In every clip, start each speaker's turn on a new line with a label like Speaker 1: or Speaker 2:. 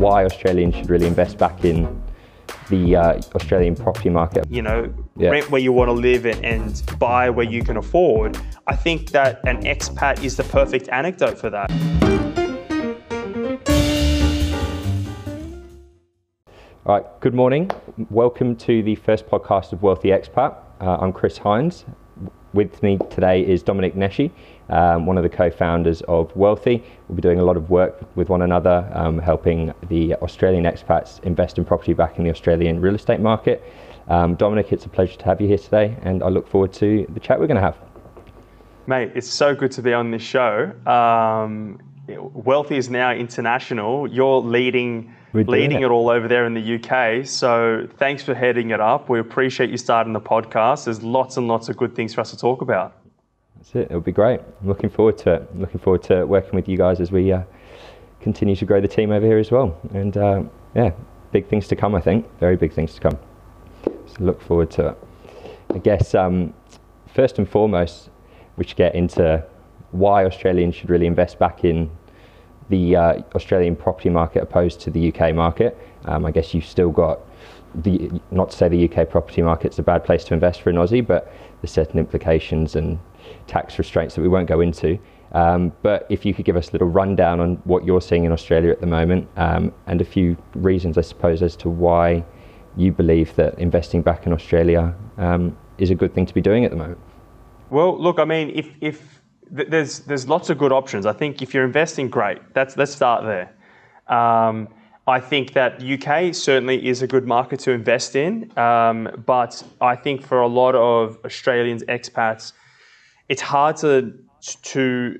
Speaker 1: why Australians should really invest back in the uh, Australian property market.
Speaker 2: You know, yeah. rent where you want to live and, and buy where you can afford. I think that an expat is the perfect anecdote for that.
Speaker 1: All right, good morning. Welcome to the first podcast of Wealthy Expat. Uh, I'm Chris Hines. With me today is Dominic Neshi, um, one of the co-founders of Wealthy. We'll be doing a lot of work with one another, um, helping the Australian expats invest in property back in the Australian real estate market. Um, Dominic, it's a pleasure to have you here today, and I look forward to the chat we're going to have.
Speaker 2: Mate, it's so good to be on this show. Um, Wealthy is now international. You're leading leading it. it. all over there in the UK. So thanks for heading it up. We appreciate you starting the podcast. There's lots and lots of good things for us to talk about.
Speaker 1: That's it. It'll be great. I'm looking forward to it. I'm looking forward to working with you guys as we uh, continue to grow the team over here as well. And uh, yeah, big things to come. I think very big things to come. So look forward to it. I guess um, first and foremost, we should get into why Australians should really invest back in the uh, Australian property market opposed to the UK market. Um, I guess you've still got the not to say the UK property market's a bad place to invest for an Aussie, but there's certain implications and tax restraints that we won't go into. Um, but if you could give us a little rundown on what you're seeing in Australia at the moment, um, and a few reasons, I suppose, as to why you believe that investing back in Australia um, is a good thing to be doing at the moment.
Speaker 2: Well, look, I mean, if if there's there's lots of good options. I think if you're investing, great. That's let's start there. Um, I think that UK certainly is a good market to invest in, um, but I think for a lot of Australians expats, it's hard to to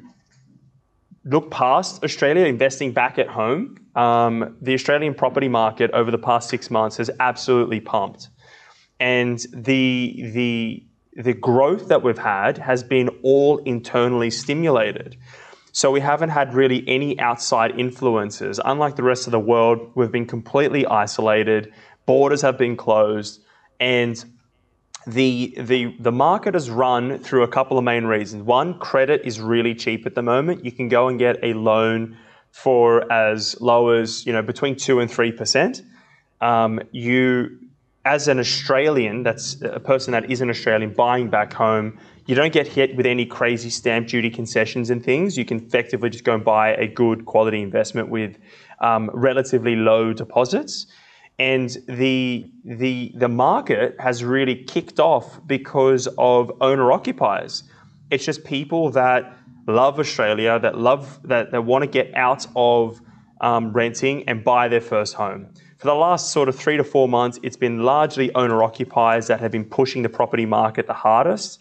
Speaker 2: look past Australia investing back at home. Um, the Australian property market over the past six months has absolutely pumped, and the the the growth that we've had has been all internally stimulated. So we haven't had really any outside influences. Unlike the rest of the world, we've been completely isolated, borders have been closed, and the, the, the market has run through a couple of main reasons. One, credit is really cheap at the moment. You can go and get a loan for as low as you know between two and three percent. Um, you as an Australian, that's a person that is an Australian buying back home, you don't get hit with any crazy stamp duty concessions and things. You can effectively just go and buy a good quality investment with um, relatively low deposits. And the, the, the market has really kicked off because of owner occupiers. It's just people that love Australia, that love that, that want to get out of um, renting and buy their first home. For the last sort of three to four months, it's been largely owner occupiers that have been pushing the property market the hardest.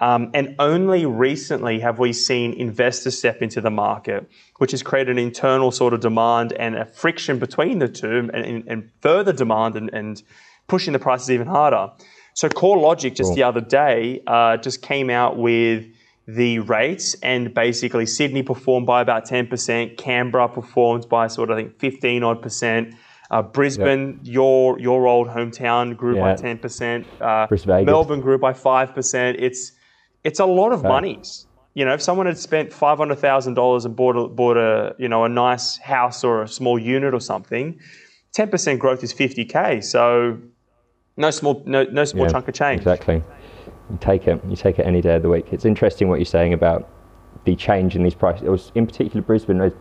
Speaker 2: Um, and only recently have we seen investors step into the market, which has created an internal sort of demand and a friction between the two and, and further demand and, and, pushing the prices even harder. So CoreLogic just cool. the other day uh, just came out with the rates and basically Sydney performed by about 10%, Canberra performed by sort of I think 15 odd percent. Uh, Brisbane, yep. your your old hometown, grew yeah. by ten percent. Uh, Melbourne grew by five percent. It's it's a lot of right. You know, if someone had spent five hundred thousand dollars and bought a, bought a you know a nice house or a small unit or something, ten percent growth is fifty k. So no small no no small yeah, chunk of change.
Speaker 1: Exactly. You take it. You take it any day of the week. It's interesting what you're saying about the change in these prices. It was in particular Brisbane.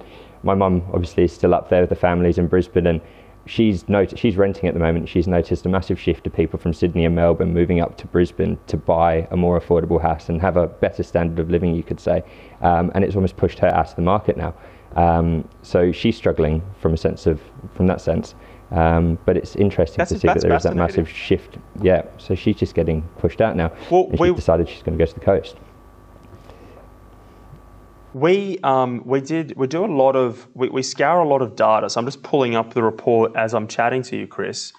Speaker 1: My mum obviously is still up there with the families in Brisbane and she's not- she's renting at the moment. She's noticed a massive shift of people from Sydney and Melbourne moving up to Brisbane to buy a more affordable house and have a better standard of living, you could say. Um, and it's almost pushed her out of the market now. Um, so she's struggling from a sense of from that sense. Um, but it's interesting that's, to see that there is that massive shift. Yeah, so she's just getting pushed out now. Well, we, decided she's going to go to the coast.
Speaker 2: We um, we did we do a lot of we, we scour a lot of data. So I'm just pulling up the report as I'm chatting to you, Chris,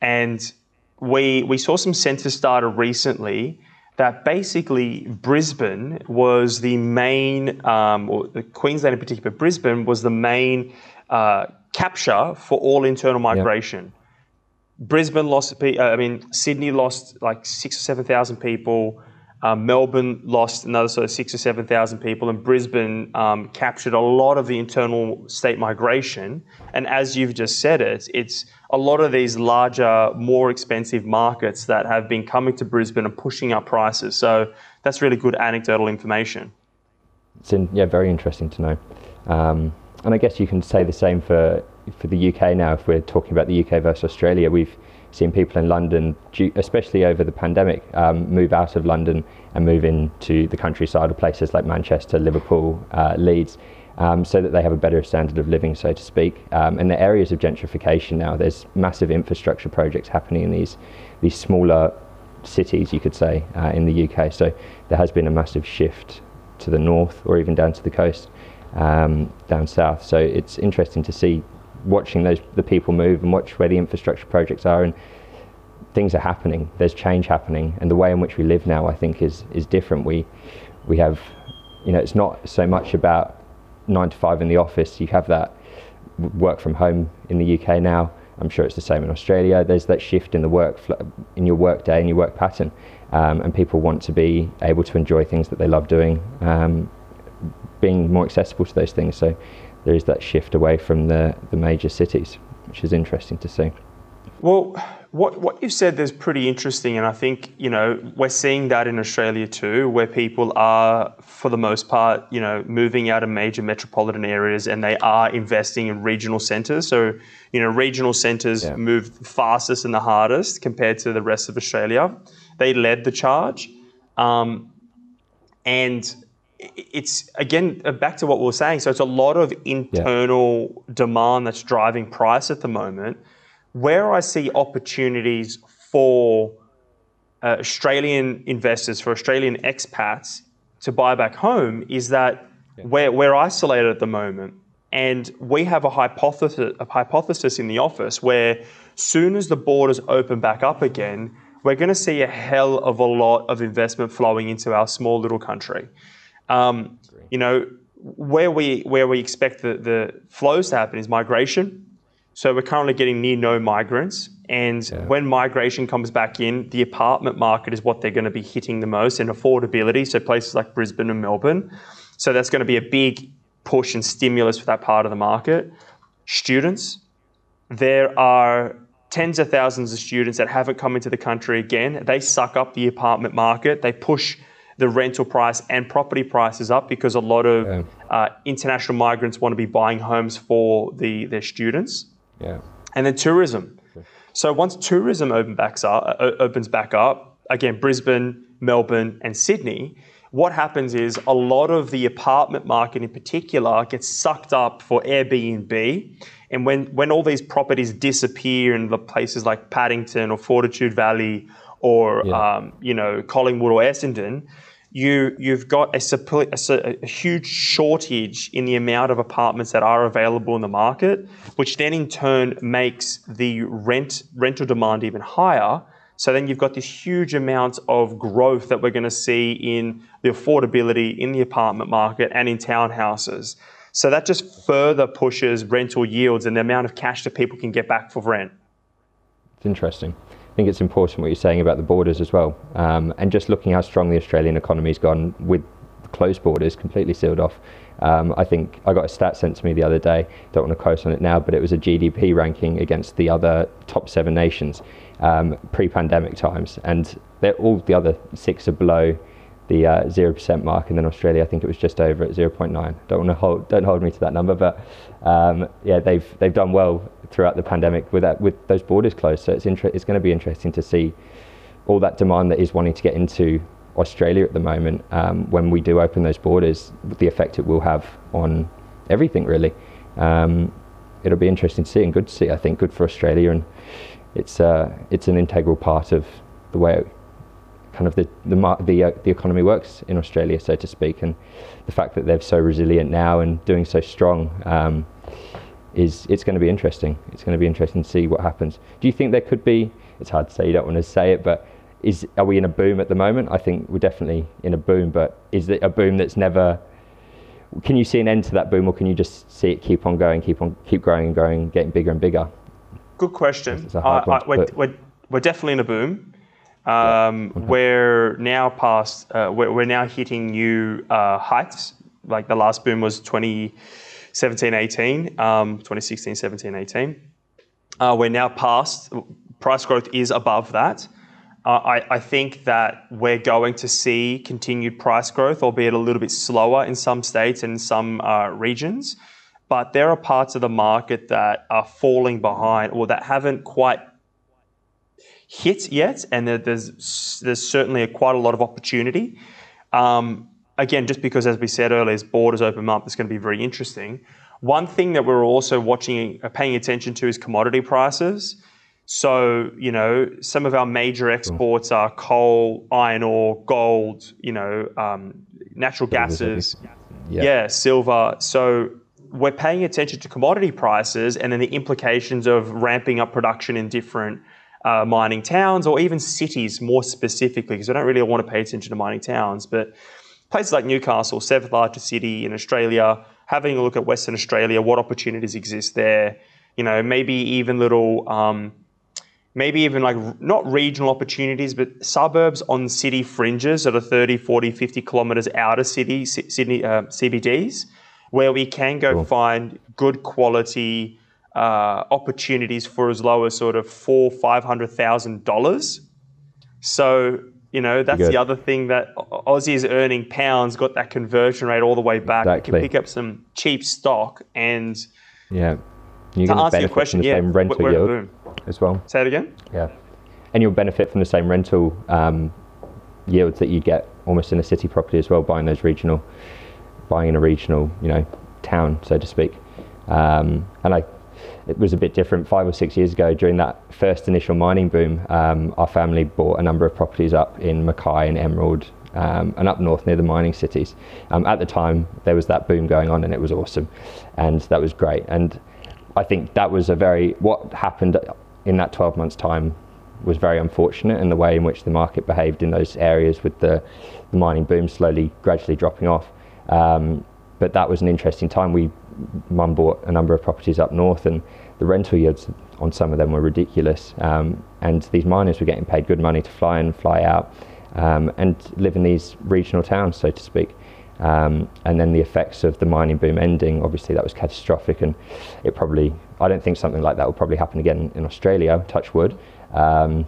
Speaker 2: and we we saw some census data recently that basically Brisbane was the main, um, or Queensland in particular, Brisbane was the main uh, capture for all internal migration. Yep. Brisbane lost, uh, I mean, Sydney lost like six or seven thousand people. Uh, Melbourne lost another sort of six or seven thousand people, and Brisbane um, captured a lot of the internal state migration. And as you've just said it, it's a lot of these larger, more expensive markets that have been coming to Brisbane and pushing up prices. So that's really good anecdotal information.
Speaker 1: It's in, yeah, very interesting to know. Um, and I guess you can say the same for for the UK now. If we're talking about the UK versus Australia, we've seen people in London, especially over the pandemic, um, move out of London and move into the countryside or places like Manchester, Liverpool, uh, Leeds, um, so that they have a better standard of living, so to speak. Um, and the areas of gentrification now, there's massive infrastructure projects happening in these these smaller cities, you could say, uh, in the UK. So there has been a massive shift to the north or even down to the coast, um, down south. So it's interesting to see watching those the people move and watch where the infrastructure projects are and things are happening. There's change happening, and the way in which we live now, I think, is is different. We we have, you know, it's not so much about nine to five in the office. You have that work from home in the UK now. I'm sure it's the same in Australia. There's that shift in the work in your work day and your work pattern, um, and people want to be able to enjoy things that they love doing, um, being more accessible to those things. So there is that shift away from the, the major cities, which is interesting to see.
Speaker 2: Well, what, what you've said is pretty interesting, and I think you know we're seeing that in Australia too, where people are, for the most part, you know, moving out of major metropolitan areas, and they are investing in regional centres. So, you know, regional centres yeah. move fastest and the hardest compared to the rest of Australia. They led the charge, um, and it's again uh, back to what we were saying. So it's a lot of internal yeah. demand that's driving price at the moment. Where I see opportunities for uh, Australian investors, for Australian expats to buy back home, is that yeah. we're, we're isolated at the moment. And we have a hypothesis, a hypothesis in the office where soon as the borders open back up again, we're going to see a hell of a lot of investment flowing into our small little country. Um, you know, where we where we expect the, the flows to happen is migration. So we're currently getting near no migrants, and yeah. when migration comes back in, the apartment market is what they're going to be hitting the most, and affordability. So places like Brisbane and Melbourne. So that's going to be a big push and stimulus for that part of the market. Students, there are tens of thousands of students that haven't come into the country again. They suck up the apartment market. They push the rental price and property prices up because a lot of yeah. uh, international migrants want to be buying homes for the their students.
Speaker 1: Yeah.
Speaker 2: And then tourism. So once tourism open backs up, uh, opens back up, again, Brisbane, Melbourne, and Sydney, what happens is a lot of the apartment market in particular gets sucked up for Airbnb. And when, when all these properties disappear in the places like Paddington or Fortitude Valley or yeah. um, you know Collingwood or Essendon, you you've got a, a, a, huge shortage in the amount of apartments that are available in the market, which then in turn makes the rent rental demand even higher. So then you've got this huge amount of growth that we're going to see in the affordability in the apartment market and in townhouses. So that just further pushes rental yields and the amount of cash that people can get back for rent.
Speaker 1: It's interesting. I think it's important what you're saying about the borders as well, um, and just looking how strong the Australian economy's gone with closed borders, completely sealed off. Um, I think I got a stat sent to me the other day. Don't want to quote on it now, but it was a GDP ranking against the other top seven nations um, pre-pandemic times, and all the other six are below the uh, zero uh, percent mark, and then Australia, I think it was just over at zero point nine. Don't want to hold, don't hold me to that number, but um, yeah, they've they've done well throughout the pandemic with that, with those borders closed. So it's inter- it's going to be interesting to see all that demand that is wanting to get into Australia at the moment um, when we do open those borders, the effect it will have on everything really. Um, it'll be interesting to see and good to see. I think good for Australia and it's uh, it's an integral part of the way it, kind of the the the, uh, the economy works in Australia, so to speak, and the fact that they're so resilient now and doing so strong. Um, is it's going to be interesting. It's going to be interesting to see what happens. Do you think there could be? It's hard to say. You don't want to say it, but is are we in a boom at the moment? I think we're definitely in a boom, but is it a boom that's never? Can you see an end to that boom, or can you just see it keep on going, keep on, keep growing and growing, getting bigger and bigger?
Speaker 2: Good question. Uh, I, we're, we're, we're definitely in a boom. Um, yeah. We're now past. Uh, we're, we're, now hitting new uh, heights. Like the last boom was 2017, 18, um, 2016, 17, 18. Uh, we're now past. Price growth is above that. Uh, I, I, think that we're going to see continued price growth, albeit a little bit slower in some states and some uh, regions. But there are parts of the market that are falling behind or that haven't quite hit yet, and there's there's certainly a, quite a lot of opportunity. Um, again, just because, as we said earlier, as borders open up, it's going to be very interesting. One thing that we're also watching, uh, paying attention to, is commodity prices. So, you know, some of our major exports are coal, iron ore, gold, you know, um, natural gases, yeah. yeah, silver. So, we're paying attention to commodity prices and then the implications of ramping up production in different uh, mining towns or even cities more specifically, because I don't really want to pay attention to mining towns, but places like Newcastle, seventh largest city in Australia, having a look at Western Australia, what opportunities exist there, you know, maybe even little, um, maybe even like not regional opportunities, but suburbs on city fringes that are 30, 40, 50 kilometers out of city, Sydney uh, CBDs, where we can go cool. find good quality uh, opportunities for as low as sort of four, five hundred thousand dollars. So you know that's Good. the other thing that Aussies earning pounds got that conversion rate all the way back. Exactly. You can pick up some cheap stock and
Speaker 1: yeah, you're to answer your question, the yeah, same rental we're, we're yield as well.
Speaker 2: Say it again.
Speaker 1: Yeah, and you'll benefit from the same rental um, yields that you get almost in a city property as well, buying those regional, buying in a regional, you know, town, so to speak. Um, and I it was a bit different five or six years ago during that first initial mining boom. Um, our family bought a number of properties up in Mackay and Emerald um, and up north near the mining cities. Um, at the time, there was that boom going on and it was awesome. And that was great. And I think that was a very, what happened in that 12 months' time was very unfortunate in the way in which the market behaved in those areas with the, the mining boom slowly, gradually dropping off. Um, but that was an interesting time. We mum bought a number of properties up north, and the rental yields on some of them were ridiculous. Um, and these miners were getting paid good money to fly in, fly out, um, and live in these regional towns, so to speak. Um, and then the effects of the mining boom ending, obviously, that was catastrophic, and it probably, I don't think something like that will probably happen again in Australia, touch wood. Um,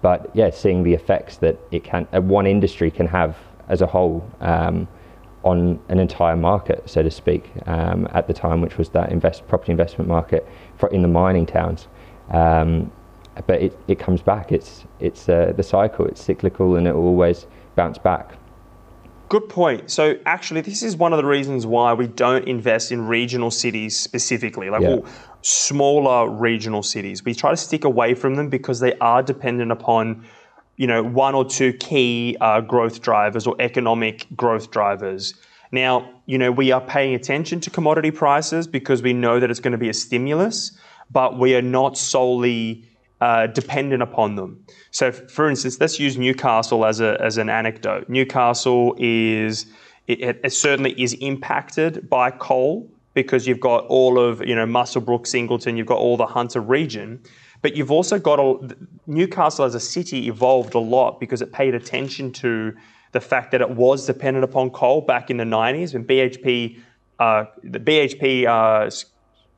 Speaker 1: but yeah, seeing the effects that it can, uh, one industry can have as a whole um, on an entire market, so to speak, um, at the time, which was that invest, property investment market for, in the mining towns. But it, it comes back. It's it's uh, the cycle. It's cyclical, and it will always bounce back.
Speaker 2: Good point. So actually, this is one of the reasons why we don't invest in regional cities specifically, like yeah. smaller regional cities. We try to stick away from them because they are dependent upon you know, one or two key uh, growth drivers or economic growth drivers. Now, you know, we are paying attention to commodity prices because we know that it's going to be a stimulus, but we are not solely uh, dependent upon them. So, for instance, let's use Newcastle as, a, as an anecdote. Newcastle is, it, it certainly is impacted by coal because you've got all of, you know, Muswellbrook, Singleton, you've got all the Hunter region. But you've also got a, Newcastle as a city evolved a lot because it paid attention to the fact that it was dependent upon coal back in the 90s when BHP, uh, the BHP uh,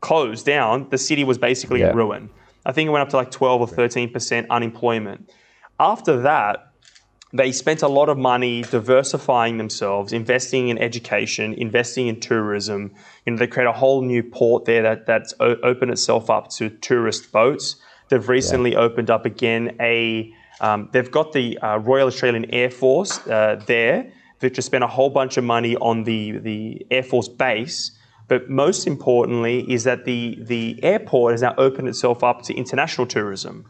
Speaker 2: closed down. The city was basically yeah. in ruin. I think it went up to like 12 or 13 percent unemployment. After that, they spent a lot of money diversifying themselves, investing in education, investing in tourism. You know, they create a whole new port there that that's o- opened itself up to tourist boats. They've recently yeah. opened up again a. Um, they've got the uh, Royal Australian Air Force uh, there. They've just spent a whole bunch of money on the the Air Force base. But most importantly, is that the the airport has now opened itself up to international tourism.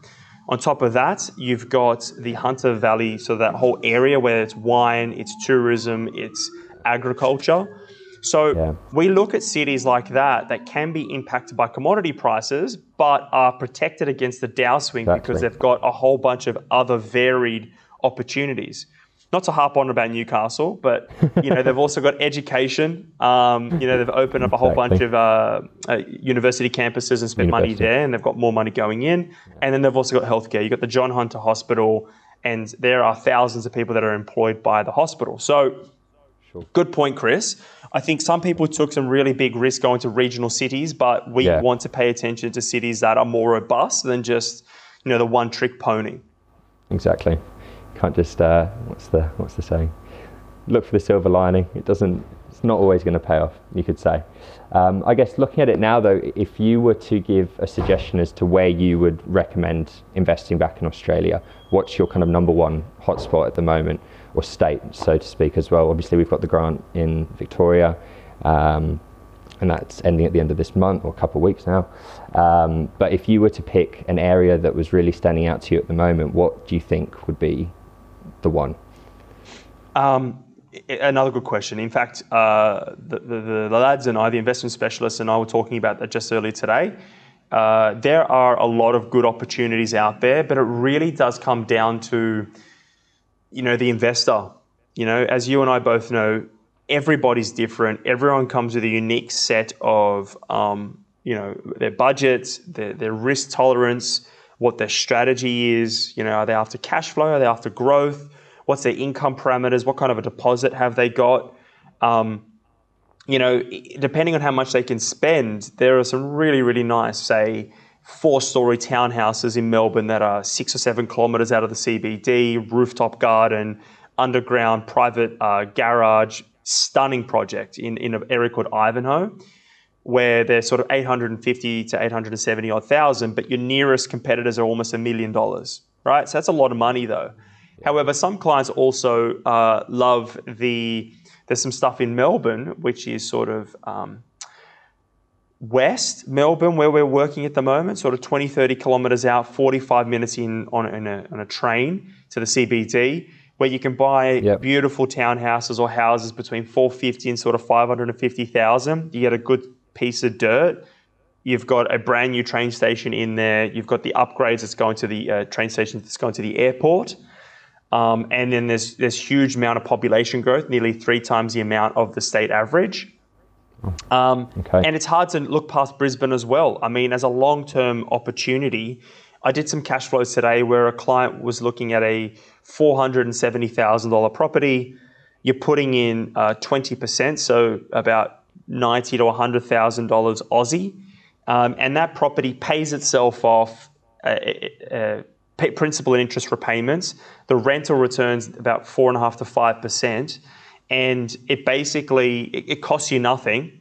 Speaker 2: On top of that, you've got the Hunter Valley, so that whole area where it's wine, it's tourism, it's agriculture. So yeah. we look at cities like that that can be impacted by commodity prices, but are protected against the downswing exactly. because they've got a whole bunch of other varied opportunities. Not to harp on about Newcastle, but you know they've also got education. Um, you know they've opened up a whole exactly. bunch of uh, uh, university campuses and spent university. money there, and they've got more money going in. And then they've also got healthcare. You've got the John Hunter Hospital and there are thousands of people that are employed by the hospital. So,
Speaker 1: Sure.
Speaker 2: good point, Chris. I think some people took some really big risks going to regional cities, but we
Speaker 1: Yeah.
Speaker 2: want to pay attention to cities that are more robust than just you know the one trick pony.
Speaker 1: Exactly. Can't just uh, what's the what's the saying? Look for the silver lining. It doesn't. It's not always going to pay off. You could say. Um, I guess looking at it now, though, if you were to give a suggestion as to where you would recommend investing back in Australia, what's your kind of number one hotspot at the moment, or state, so to speak, as well? Obviously, we've got the grant in Victoria. Um, and that's ending at the end of this month or a couple of weeks now. Um, but if you were to pick an area that was really standing out to you at the moment, what do you think would be the one?
Speaker 2: Um, another good question. In fact, uh, the, the, the lads and I, the investment specialists, and I were talking about that just earlier today. Uh, there are a lot of good opportunities out there, but it really does come down to, you know, the investor. You know, as you and I both know, everybody's different. Everyone comes with a unique set of, um, you know, their budgets, their, their risk tolerance, what their strategy is. You know, are they after cash flow? Are they after growth? What's their income parameters? What kind of a deposit have they got? Um, you know, depending on how much they can spend, there are some really, really nice, say, four story townhouses in Melbourne that are six or seven kilometres out of the CBD, rooftop garden, underground private uh, garage, stunning project in, in an area called Ivanhoe, where they're sort of 850 to 870 odd thousand, but your nearest competitors are almost a million dollars, right? So that's a lot of money though. However, some clients also uh, love the, there's some stuff in Melbourne, which is sort of um, west Melbourne, where we're working at the moment, sort of 20, 30 kilometres out, 45 minutes in on, in a, on a train to the CBD, where you can buy
Speaker 1: Yep.
Speaker 2: beautiful townhouses or houses between 450 and sort of 550,000. You get a good piece of dirt. You've got a brand new train station in there. You've got the upgrades that's going to the uh, train station that's going to the airport. Um, and then there's there's huge amount of population growth, nearly three times the amount of the state average. Um,
Speaker 1: Okay.
Speaker 2: And it's hard to look past Brisbane as well. I mean, as a long term opportunity, I did some cash flows today where a client was looking at a $470,000 property. You're putting in uh, 20%, so about ninety to $100,000 Aussie. Um, and that property pays itself off uh, uh, principal and interest repayments. The rental returns about four and a half to five percent, and it basically it, it costs you nothing.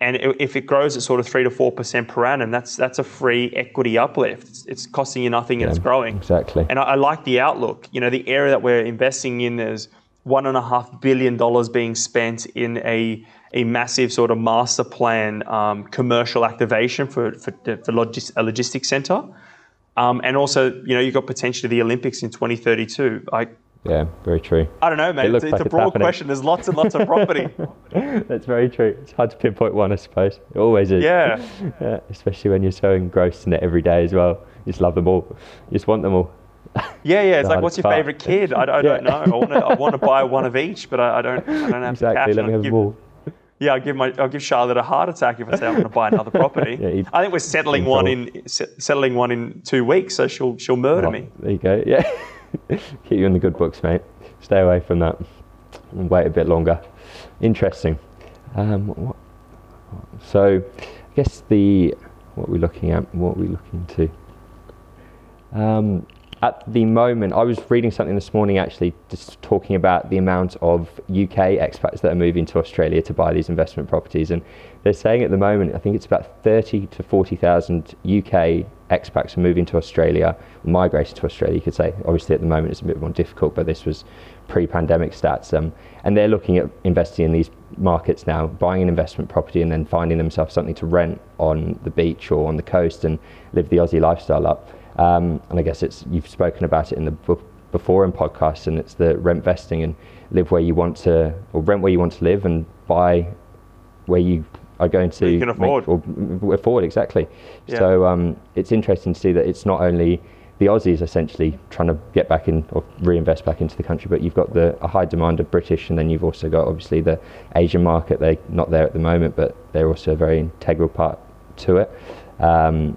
Speaker 2: And if it grows at sort of three to four percent per annum, that's that's a free equity uplift. It's, it's costing you nothing and it's growing.
Speaker 1: Exactly.
Speaker 2: And I, I like the outlook. You know, the area that we're investing in, there's one and a half billion dollars being spent in a a massive sort of master plan um, commercial activation for for, for logis- a logistics center. Um, and also, you know, you've got potentially the Olympics in 2032. I,
Speaker 1: Yeah, very true.
Speaker 2: I don't know, mate.
Speaker 1: looks
Speaker 2: It's,
Speaker 1: like
Speaker 2: it's a broad
Speaker 1: happening.
Speaker 2: question. There's lots and lots of property.
Speaker 1: That's very true. It's hard to pinpoint one, I suppose. It always is.
Speaker 2: Yeah.
Speaker 1: Yeah, especially when you're so engrossed in it every day as well. You just love them all. You just want them all.
Speaker 2: Yeah, yeah. It's like, what's your
Speaker 1: part.
Speaker 2: favorite kid? I, I don't know. I want to, I want to buy one of each, but I, I don't, I don't have
Speaker 1: Exactly. Let me have them all.
Speaker 2: Yeah, I'll give my I'll give Charlotte a heart attack if I say I'm going to buy another property.
Speaker 1: Yeah,
Speaker 2: I think we're settling one in se- settling one in two weeks, so she'll she'll murder me.
Speaker 1: There you go. Yeah. Keep you in the good books, mate. Stay away from that. And wait a bit longer. Interesting. Um, what, so, I guess the what we're looking at, what we're looking to. Um, at the moment, I was reading something this morning actually, just talking about the amount of UK expats that are moving to Australia to buy these investment properties, and they're saying at the moment, I think it's about thirty to forty thousand UK expats are moving to Australia, migrating to Australia. You could say, obviously, at the moment it's a bit more difficult, but this was pre-pandemic stats, um, and they're looking at investing in these markets now, buying an investment property, and then finding themselves something to rent on the beach or on the coast and live the Aussie lifestyle up. Um, and I guess it's you've spoken about it in the before in podcasts, and it's the rent vesting and live where you want to, or rent where you want to live, and buy where you are going to
Speaker 2: you can
Speaker 1: make-
Speaker 2: afford.
Speaker 1: or afford exactly.
Speaker 2: Yeah.
Speaker 1: So um, it's interesting to see that it's not only the Aussies essentially trying to get back in or reinvest back into the country, but you've got the a high demand of British, and then you've also got obviously the Asian market. They're not there at the moment, but they're also a very integral part to it. Um,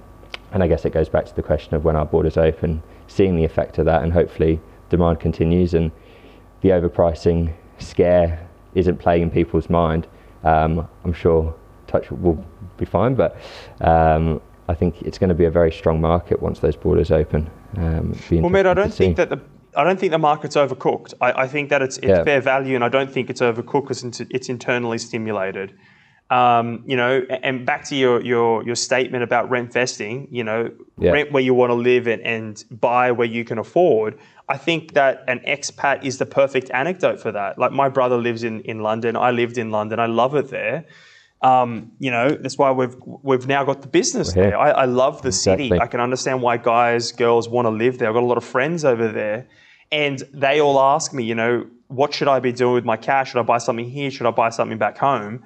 Speaker 1: and I guess it goes back to the question of when our borders open, seeing the effect of that, and hopefully demand continues and the overpricing scare isn't playing in people's mind, um, I'm sure touch will be fine. But um, I think it's going to be a very strong market once those borders open. Um,
Speaker 2: well, mate, I don't think that the I don't think the market's overcooked. I, I think that it's, it's yeah. fair value, and I don't think it's overcooked because it's, it's internally stimulated. Um, you know, and back to your, your your statement about rent vesting, you know, yeah. rent where you want to live and, and buy where you can afford. I think that an expat is the perfect anecdote for that. Like my brother lives in, in London. I lived in London. I love it there. Um, you know, that's why we've we've now got the business there. I, I, love the exactly. city. I can understand why guys, girls want to live there. I've got a lot of friends over there, and they all ask me, you know, what should I be doing with my cash? Should I buy something here? Should I buy something back home?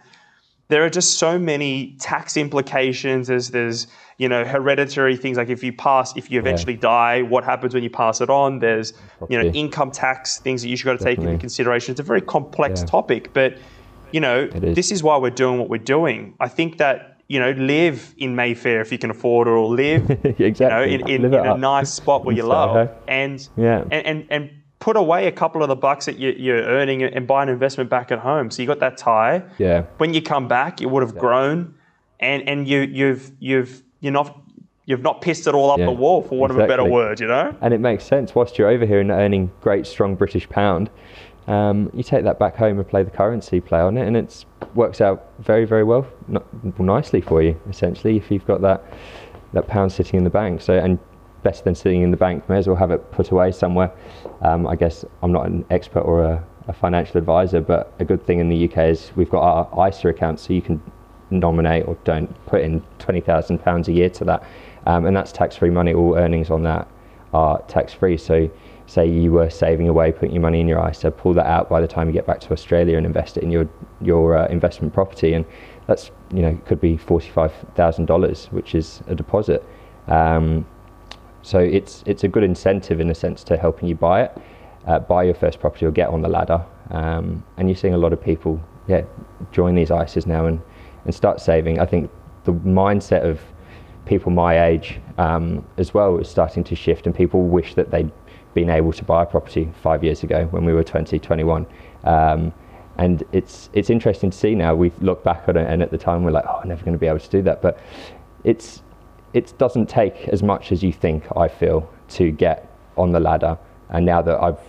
Speaker 2: There are just so many tax implications. There's there's you know hereditary things like if you pass, if you eventually yeah. die, what happens when you pass it on? There's you know income tax things that you should got to take into consideration. It's a very complex yeah. topic, but you know, is. this is why we're doing what we're doing. I think that, you know, live in Mayfair if you can afford it, or live, exactly. you know, in, in, in a nice spot where you love, and, yeah. and, and, and put away a couple of the bucks that you, are earning and buy an investment back at home. So you got that tie.
Speaker 1: Yeah.
Speaker 2: When you come back, it would have yeah. grown, and and you you've you've you're not you've not pissed it all up yeah, the wall for want exactly. of a better word, you know.
Speaker 1: And it makes sense whilst you're over here and earning great strong British pound. Um, you take that back home and play the currency play on it, and it works out very, very well, nicely for you. Essentially, if you've got that that pound sitting in the bank, so and better than sitting in the bank, may as well have it put away somewhere. Um, I guess I'm not an expert or a, a, financial advisor, but a good thing in the UK is we've got our ISA account, so you can nominate or don't put in twenty thousand pounds a year to that, um, and that's tax-free money. All earnings on that are tax-free, so say you were saving away, putting your money in your ISA, pull that out by the time you get back to Australia and invest it in your your uh, investment property, and that's you know could be forty five thousand dollars, which is a deposit. Um, so it's it's a good incentive in a sense to helping you buy it, uh, buy your first property or get on the ladder. Um, and you're seeing a lot of people, yeah, join these ISAs now and and start saving. I think the mindset of people my age um, as well is starting to shift, and people wish that they'd been able to buy a property five years ago when we were 20, 21. Um, and it's it's interesting to see now. We look back on it, and at the time we're like, "Oh, I'm never going to be able to do that." But it's it doesn't take as much as you think. I feel to get on the ladder, and now that I've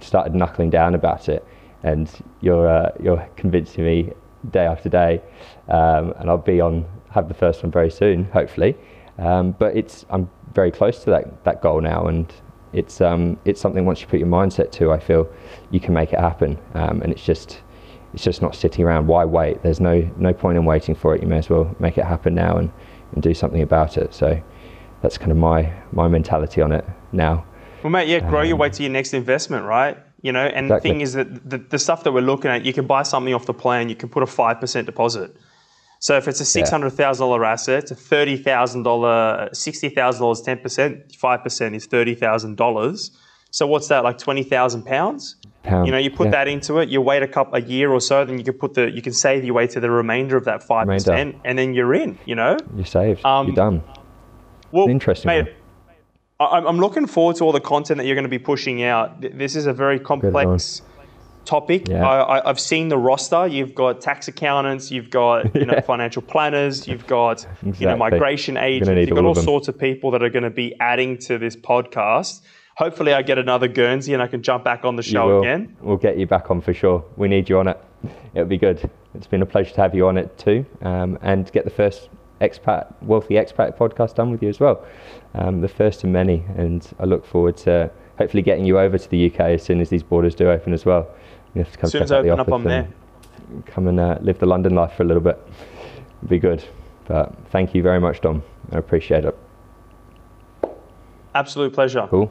Speaker 1: started knuckling down about it, and you're uh, you're convincing me day after day, um, and I'll be on have the first one very soon, hopefully. Um, but it's I'm very close to that that goal now, and it's um, it's something once you put your mindset to, I feel you can make it happen, um, and it's just it's just not sitting around. Why wait? There's no no point in waiting for it. You may as well make it happen now and, and do something about it. So that's kind of my my mentality on it now.
Speaker 2: Well, mate, yeah, grow um, your way to your next investment, right? You know, and exactly. the thing is that the, the stuff that we're looking at, you can buy something off the plan. You can put a five percent deposit. So if it's a six hundred thousand dollar asset, it's a thirty thousand dollar, sixty thousand dollars, ten percent, five percent is thirty thousand dollars. So what's that like twenty thousand pounds? Pound. You know, you put yeah. that into it. You wait a couple a year or so, then you can put the you can save your way to the remainder of that five percent, and then you're in. You know,
Speaker 1: you're saved. Um, you're done.
Speaker 2: Well, interesting. Mate, I'm looking forward to all the content that you're going to be pushing out. This is a very complex topic. Yeah. I, have seen the roster. You've got tax accountants, you've got you know financial planners, you've got exactly. you know migration agents, you've got all, all sorts of people that are going to be adding to this podcast. Hopefully, I get another Guernsey and I can jump back on the show again.
Speaker 1: We'll get you back on for sure. We need you on it. It'll be good. It's been a pleasure to have you on it too, um, and get the first expat wealthy expat podcast done with you as well. Um, the first of many, and I look forward to hopefully getting you over to the UK as soon as these borders do open as well.
Speaker 2: You have to come as soon as I open up, I'm there.
Speaker 1: Come and uh, live the London life for a little bit. It'd be good. But thank you very much, Dom. I appreciate it.
Speaker 2: Absolute pleasure.
Speaker 1: Cool.